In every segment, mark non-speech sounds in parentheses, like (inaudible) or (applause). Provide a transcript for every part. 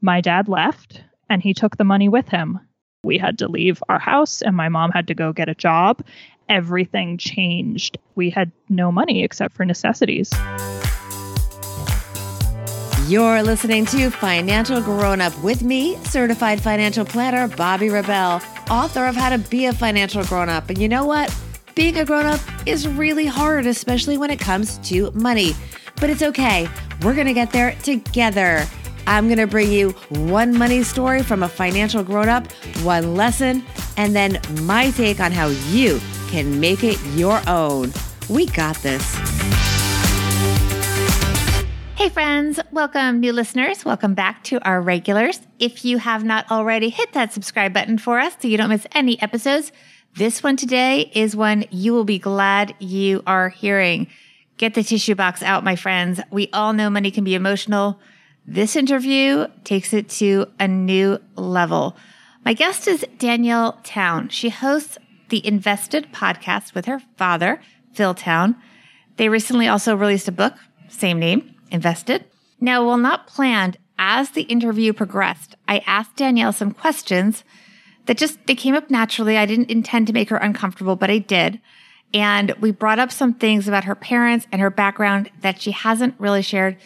My dad left and he took the money with him. We had to leave our house and my mom had to go get a job. Everything changed. We had no money except for necessities. You're listening to Financial Grown Up with me, certified financial planner Bobby Rebell, author of How to Be a Financial Grown Up. And you know what? Being a grown up is really hard, especially when it comes to money. But it's okay. We're going to get there together. I'm going to bring you one money story from a financial grown up, one lesson, and then my take on how you can make it your own. We got this. Hey, friends, welcome, new listeners. Welcome back to our regulars. If you have not already, hit that subscribe button for us so you don't miss any episodes. This one today is one you will be glad you are hearing. Get the tissue box out, my friends. We all know money can be emotional. This interview takes it to a new level. My guest is Danielle Town. She hosts the Invested podcast with her father, Phil Town. They recently also released a book, same name, invested. Now, while not planned, as the interview progressed, I asked Danielle some questions that just they came up naturally. I didn't intend to make her uncomfortable, but I did. And we brought up some things about her parents and her background that she hasn't really shared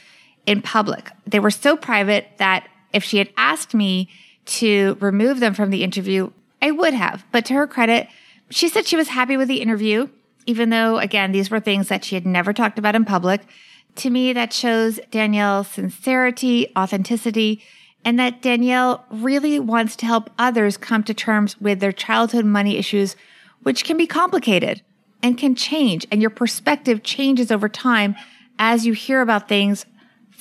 in public. They were so private that if she had asked me to remove them from the interview, I would have. But to her credit, she said she was happy with the interview, even though, again, these were things that she had never talked about in public. To me, that shows Danielle's sincerity, authenticity, and that Danielle really wants to help others come to terms with their childhood money issues, which can be complicated and can change. And your perspective changes over time as you hear about things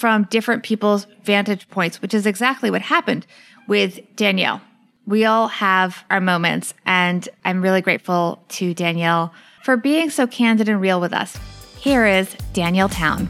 from different people's vantage points, which is exactly what happened with Danielle. We all have our moments, and I'm really grateful to Danielle for being so candid and real with us. Here is Danielle Town.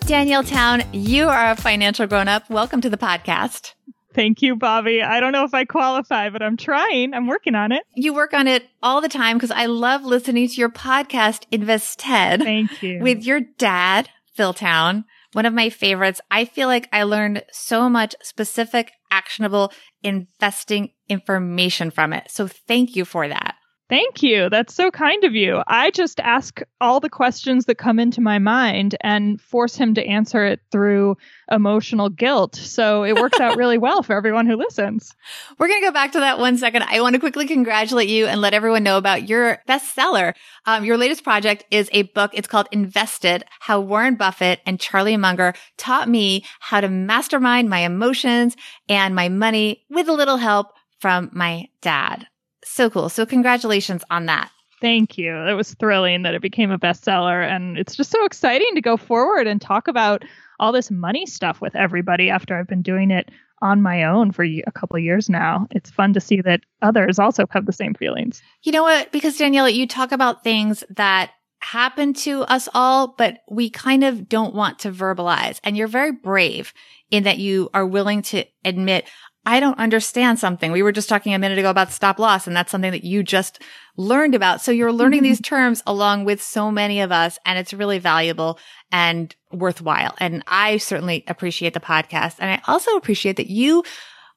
Danielle Town, you are a financial grown up. Welcome to the podcast. Thank you, Bobby. I don't know if I qualify, but I'm trying. I'm working on it. You work on it all the time because I love listening to your podcast, Invested. Thank you. With your dad, Phil Town. One of my favorites. I feel like I learned so much specific, actionable investing information from it. So thank you for that. Thank you. That's so kind of you. I just ask all the questions that come into my mind and force him to answer it through emotional guilt. So it works out really well for everyone who listens. (laughs) We're going to go back to that one second. I want to quickly congratulate you and let everyone know about your bestseller. Um, your latest project is a book. It's called Invested, How Warren Buffett and Charlie Munger taught me how to mastermind my emotions and my money with a little help from my dad. So cool. So congratulations on that. Thank you. It was thrilling that it became a bestseller. And it's just so exciting to go forward and talk about all this money stuff with everybody after I've been doing it on my own for a couple years now. It's fun to see that others also have the same feelings. You know what? Because Danielle, you talk about things that happen to us all, but we kind of don't want to verbalize. And you're very brave in that you are willing to admit, I don't understand something. We were just talking a minute ago about stop loss, and that's something that you just learned about. So you're learning these terms along with so many of us, and it's really valuable and worthwhile. And I certainly appreciate the podcast. And I also appreciate that you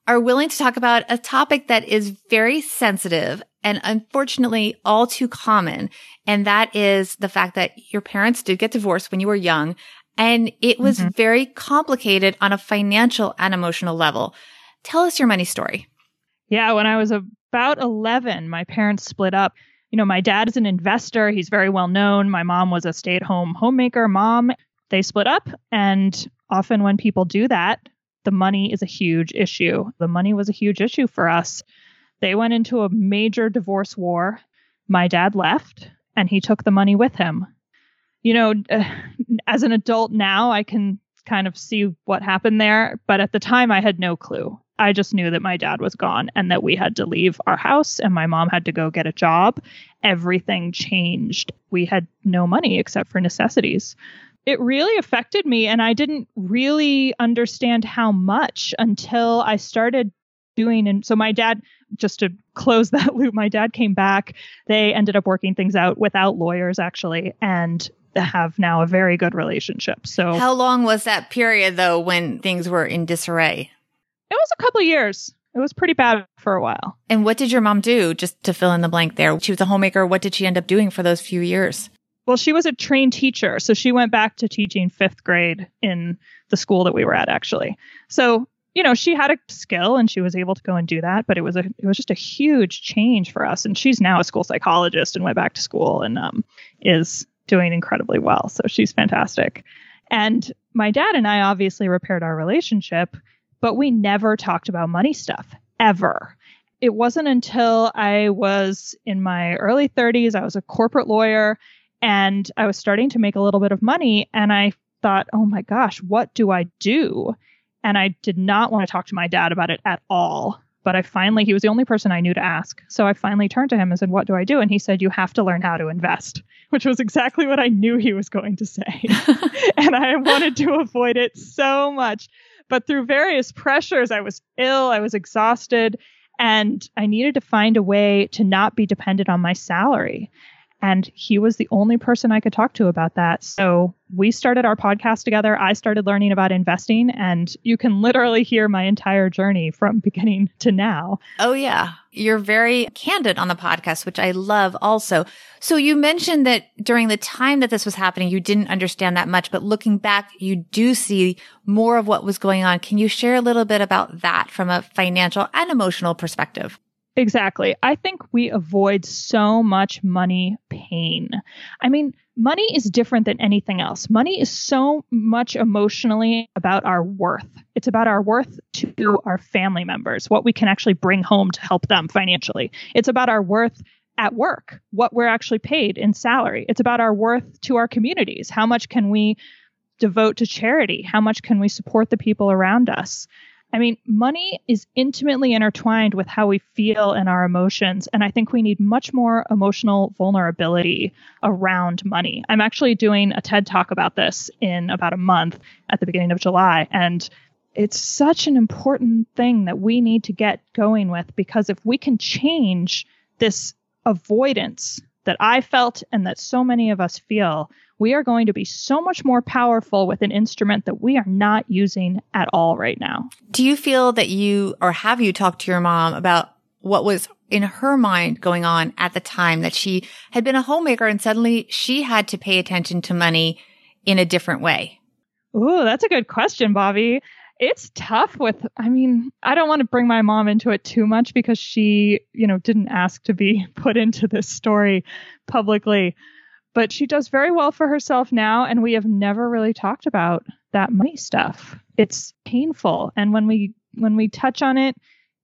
are willing to talk about a topic that is very sensitive and unfortunately all too common. And that is the fact that your parents did get divorced when you were young. And it was mm-hmm. very complicated on a financial and emotional level. Tell us your money story. Yeah, when I was about 11, my parents split up. You know, my dad is an investor, he's very well known. My mom was a stay at home homemaker mom. They split up, and often when people do that, the money is a huge issue. The money was a huge issue for us. They went into a major divorce war. My dad left, and he took the money with him. You know, (sighs) as an adult now, I can kind of see what happened there, but at the time I had no clue. I just knew that my dad was gone and that we had to leave our house and my mom had to go get a job. Everything changed. We had no money except for necessities. It really affected me, and I didn't really understand how much until I started doing. And so, my dad, just to close (laughs) that loop, my dad came back. They ended up working things out without lawyers, actually. And have now a very good relationship. So How long was that period though when things were in disarray? it was a couple years. It was pretty bad for a while. And what did your mom do just to fill in the blank there? She was a homemaker. What did she end up doing for those few years? Well, she was a trained teacher, so she went back to teaching fifth grade in the school that we were at, actually. So, you know, she had a skill and she was able to go and do that, but it was a it was just a huge change for us. And she's now a school psychologist and went back to school and um, is doing incredibly well. So she's fantastic. And my dad and I obviously repaired our relationship, but we never talked about money stuff ever. It wasn't until I was in my early 30s, I was a corporate lawyer and I was starting to make a little bit of money and I thought, "Oh my gosh, what do I do?" And I did not want to talk to my dad about it at all. But I finally, he was the only person I knew to ask. So I finally turned to him and said, What do I do? And he said, You have to learn how to invest, (laughs) which was exactly what I knew he was going to say. (laughs) and I wanted to avoid it so much. But through various pressures, I was ill, I was exhausted, and I needed to find a way to not be dependent on my salary. And he was the only person I could talk to about that. So we started our podcast together. I started learning about investing, and you can literally hear my entire journey from (laughs) beginning to now. Oh, yeah. You're very candid on the podcast, which I love also. So you mentioned that during the time that this was happening, you didn't understand that much, but looking back, you do see more of what was going on. Can you share a little bit about that from a financial and emotional perspective? Exactly. I think we avoid so much money pain. I mean, money is different than anything else. Money is so much emotionally about our worth. It's about our worth to our family members, what we can actually bring home to help them financially. It's about our worth at work, what we're actually paid in salary. It's about our worth to our communities. How much can we devote to charity? How much can we support the people around us? I mean, money is intimately intertwined with how we feel and our emotions. And I think we need much more emotional vulnerability around money. I'm actually doing a TED talk about this in about a month at the beginning of July. And it's such an important thing that we need to get going with because if we can change this avoidance that I felt and that so many of us feel, we are going to be so much more powerful with an instrument that we are not using at all right now. Do you feel that you, or have you talked to your mom about what was in her mind going on at the time that she had been a homemaker and suddenly she had to pay attention to money in a different way? Ooh, that's a good question, Bobby. It's tough with, I mean, I don't want to bring my mom into it too much because she, you know, didn't ask to be (laughs) put into this story publicly. But she does very well for herself now and we have never really talked about that money stuff. It's painful and when we when we touch on it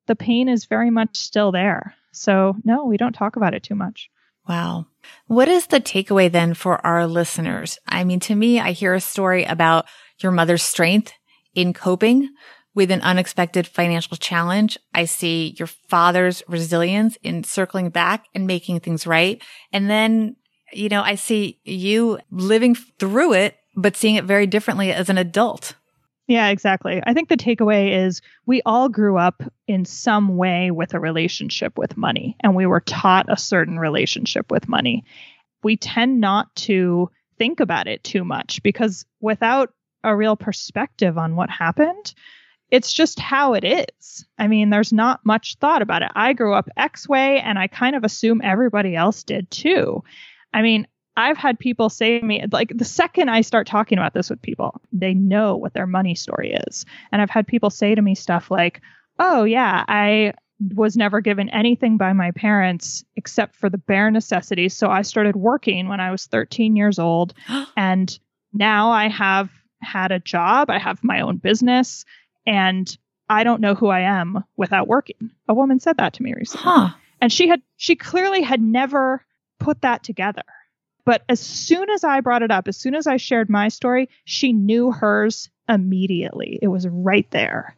the pain is very much still there. So no we don't talk about it too much. Wow. What is the takeaway then for our listeners? I mean to me i hear a story about your mother's strength in coping with an unexpected financial challenge. I see your father's resilience in circling back and making things right. And then you know, I see you living through it, but seeing it very differently as an adult. Yeah, exactly. I think the takeaway is we all grew up in some way with a relationship with money, and we were taught a certain relationship with money. We tend not to think about it too much because without a real perspective on what happened, it's just how it is. I mean, there's not much thought about it. I grew up X way, and I kind of assume everybody else did too. I mean, I've had people say to me, like, the second I start talking about this with people, they know what their money story is. And I've had people say to me stuff like, oh, yeah, I was never given anything by my parents except for the bare necessities. So I started working when I was 13 years old. (gasps) and now I have had a job, I have my own business, and I don't know who I am without working. A woman said that to me recently. Huh. And she had, she clearly had never put that together. But as soon as I brought it up, as soon as I shared my story, she knew hers immediately. It was right there.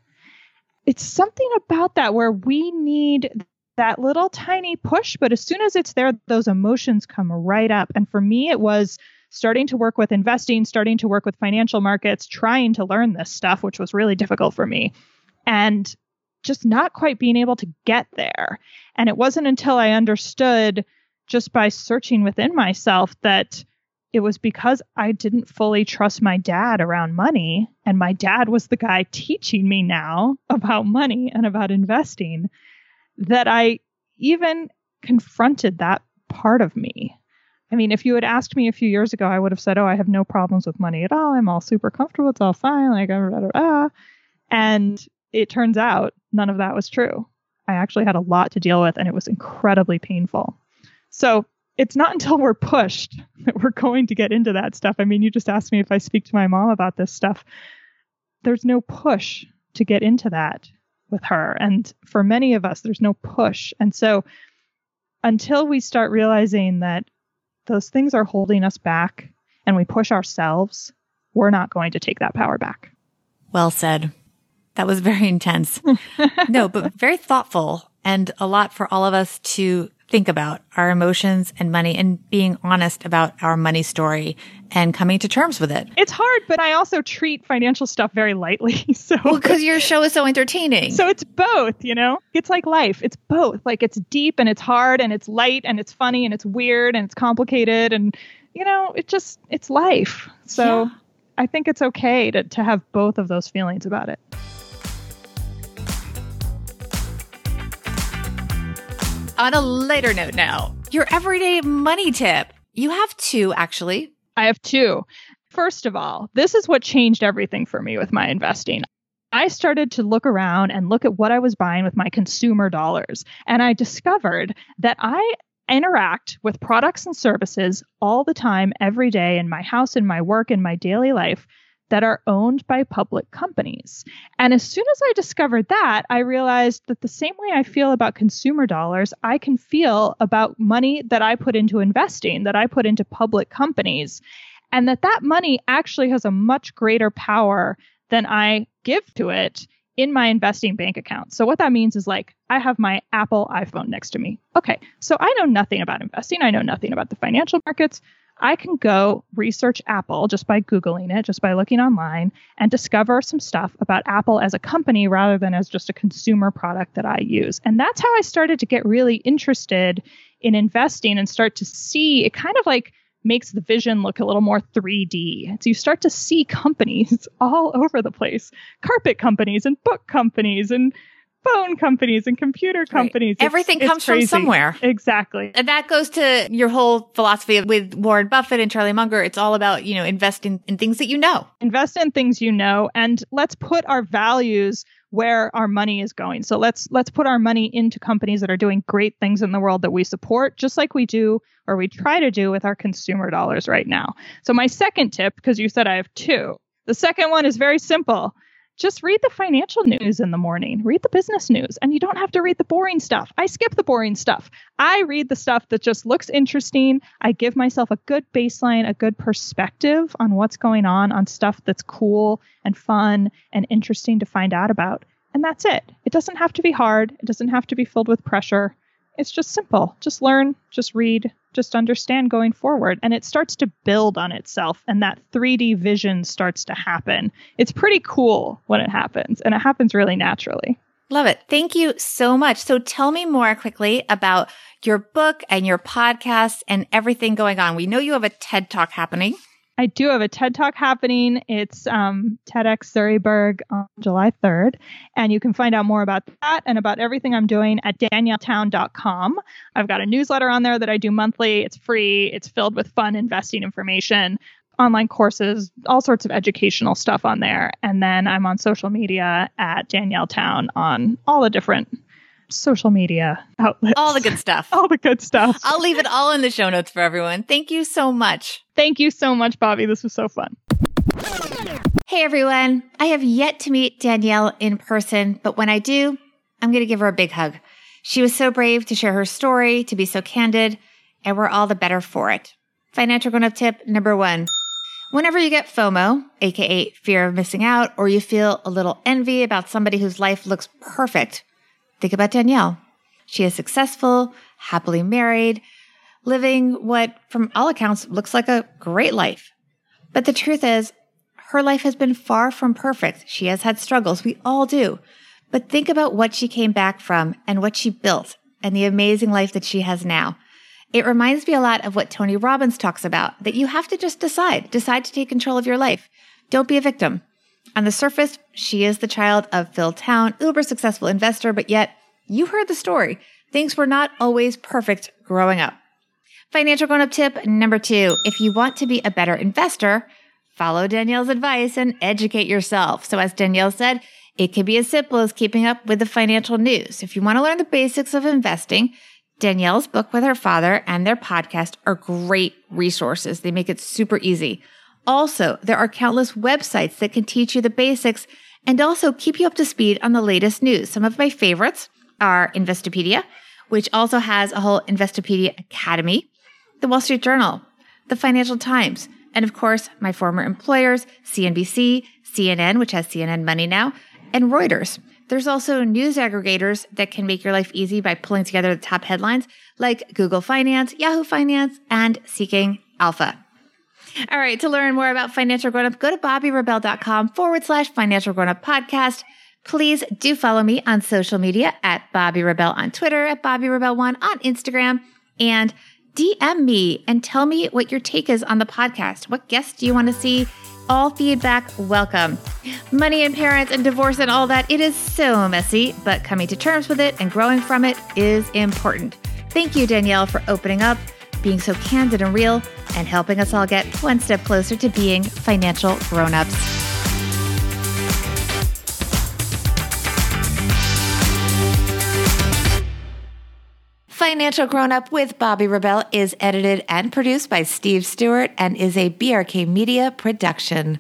It's something about that where we need that little tiny push, but as soon as it's there, those emotions come right up. And for me, it was starting to work with investing, starting to work with financial markets, trying to learn this stuff, which was really difficult for me. And just not quite being able to get there. And it wasn't until I understood just by searching within myself that it was because I didn't fully trust my dad around money. And my dad was the guy teaching me now about money and about investing that I even confronted that part of me. I mean, if you had asked me a few years ago, I would have said, Oh, I have no problems with money at all. I'm all super comfortable. It's all fine. Like, blah, blah, blah. and it turns out none of that was true. I actually had a lot to deal with and it was incredibly painful. So it's not (laughs) until we're pushed that we're going to get into that stuff. I mean, you just asked me if I speak to my mom about this stuff. There's no push to get into that with her. And for many of us, there's no push. And so until we start realizing that those things are holding us back and we push ourselves, we're not going to take that power back. Well said. That was very (laughs) intense. (laughs) no, but very thoughtful and a lot for all of us to think about our emotions and money and being honest about our money story and coming to terms with it. It's hard, but I also treat financial stuff very lightly. (laughs) So Well, because your show is so entertaining. So it's both, you know? It's like life. It's both. Like it's deep and it's hard and it's light and it's funny and it's weird and it's complicated and you know, it just it's life. So yeah. I think it's okay to to have both of those feelings about it. On a lighter note now, your everyday money tip. You have two, actually. I have two. First of all, this is what changed everything for me with my investing. I started to look around and look at what I was buying with my consumer dollars. And I discovered that I interact with products and services all the time, every day in my house, in my work, in my daily life that are owned by public companies. And as soon as I discovered that, I realized that the same way I feel about consumer dollars, I can feel about money that I put into investing, that I put into public companies, and that that money actually has a much greater power than I give to it in my investing bank account. So what that means is like I have my Apple iPhone next to me. Okay, so I know nothing about investing. I know nothing about the financial markets. I can go research Apple just by Googling it, just by looking online, and discover some stuff about Apple as a company rather than as just a consumer product that I use. And that's how I started to get really interested in investing and start to see it kind of like makes the vision look a little more 3D. So you start to see companies (laughs) all over the place carpet companies and book companies and phone companies and computer companies. Right. Everything it's, comes from somewhere. Exactly. And that goes to your whole philosophy with Warren Buffett and Charlie Munger. It's all about, you know, investing in things that you know. Invest in things you know and let's put our values where our money is going. So let's let's put our money into companies that are doing great things in the world that we support just like we do or we try to do with our consumer dollars right now. So my second tip because you said I have two. The second one is very simple just read the financial news in the morning, read the business news, and you don't have to read the boring stuff. I skip the boring stuff. I read the stuff that just looks interesting. I give myself a good baseline, a good perspective on what's going on, on stuff that's cool and fun and interesting to find out about. And that's it. It doesn't have to be hard, it doesn't have to be filled with pressure. It's just simple. Just learn, just read, just understand going forward. And it starts to build on itself, and that 3D vision starts to happen. It's pretty cool when it happens, and it happens really naturally. Love it. Thank you so much. So tell me more quickly about your book and your podcast and everything going on. We know you have a TED Talk happening. I do have a TED Talk happening. It's um, TEDx Surreyburg on July 3rd. And you can find out more about that and about everything I'm doing at danielletown.com. I've got a newsletter on there that I do monthly. It's free, it's filled with fun investing information, online courses, all sorts of educational stuff on there. And then I'm on social media at Danielle Town on all the different social media outlets. All the good stuff. (laughs) all the good stuff. I'll leave it all in the show notes for everyone. Thank you so much. Thank you so much, Bobby. This was so fun. Hey, everyone. I have yet to meet Danielle in person, but when I do, I'm going to give her a big hug. She was so brave to share her story, to be so candid, and we're all the better for it. Financial grown up tip number one. Whenever you get FOMO, aka fear of missing out, or you feel a little envy about somebody whose life looks perfect, Think about Danielle. She is successful, happily married, living what, from all accounts, looks like a great life. But the truth is, her life has been far from perfect. She has had struggles. We all do. But think about what she came back from and what she built and the amazing life that she has now. It reminds me a lot of what Tony Robbins talks about that you have to just decide, decide to take control of your life. Don't be a victim. On the surface, she is the child of Phil Town, uber successful investor, but yet you heard the story. Things were not always perfect growing up. Financial grown up tip number two. If you want to be a better investor, follow Danielle's advice and educate yourself. So as Danielle said, it can be as simple as keeping up with the financial news. If you want to learn the basics of investing, Danielle's book with her father and their podcast are great resources. They make it super easy. Also, there are countless websites that can teach you the basics and also keep you up to speed on the latest news. Some of my favorites are Investopedia, which also has a whole Investopedia Academy, the Wall Street Journal, the Financial Times, and of course, my former employers, CNBC, CNN, which has CNN Money now, and Reuters. There's also news aggregators that can make your life easy by pulling together the top headlines like Google Finance, Yahoo Finance, and Seeking Alpha. All right, to learn more about Financial Grown Up, go to bobbyrebell.com forward slash financial grown up podcast. Please do follow me on social media at Bobby Rebell on Twitter, at Bobby Rebell1 on Instagram, and DM me and tell me what your take is on the podcast. What guests do you want to see? All feedback welcome. Money and parents and divorce and all that, it is so messy, but coming to terms with it and growing from it is important. Thank you, Danielle, for opening up, being so candid and real, and helping us all get one step closer to being financial grown-ups. Financial Grown Up with Bobby Rebell is edited and produced by Steve Stewart and is a BRK Media production.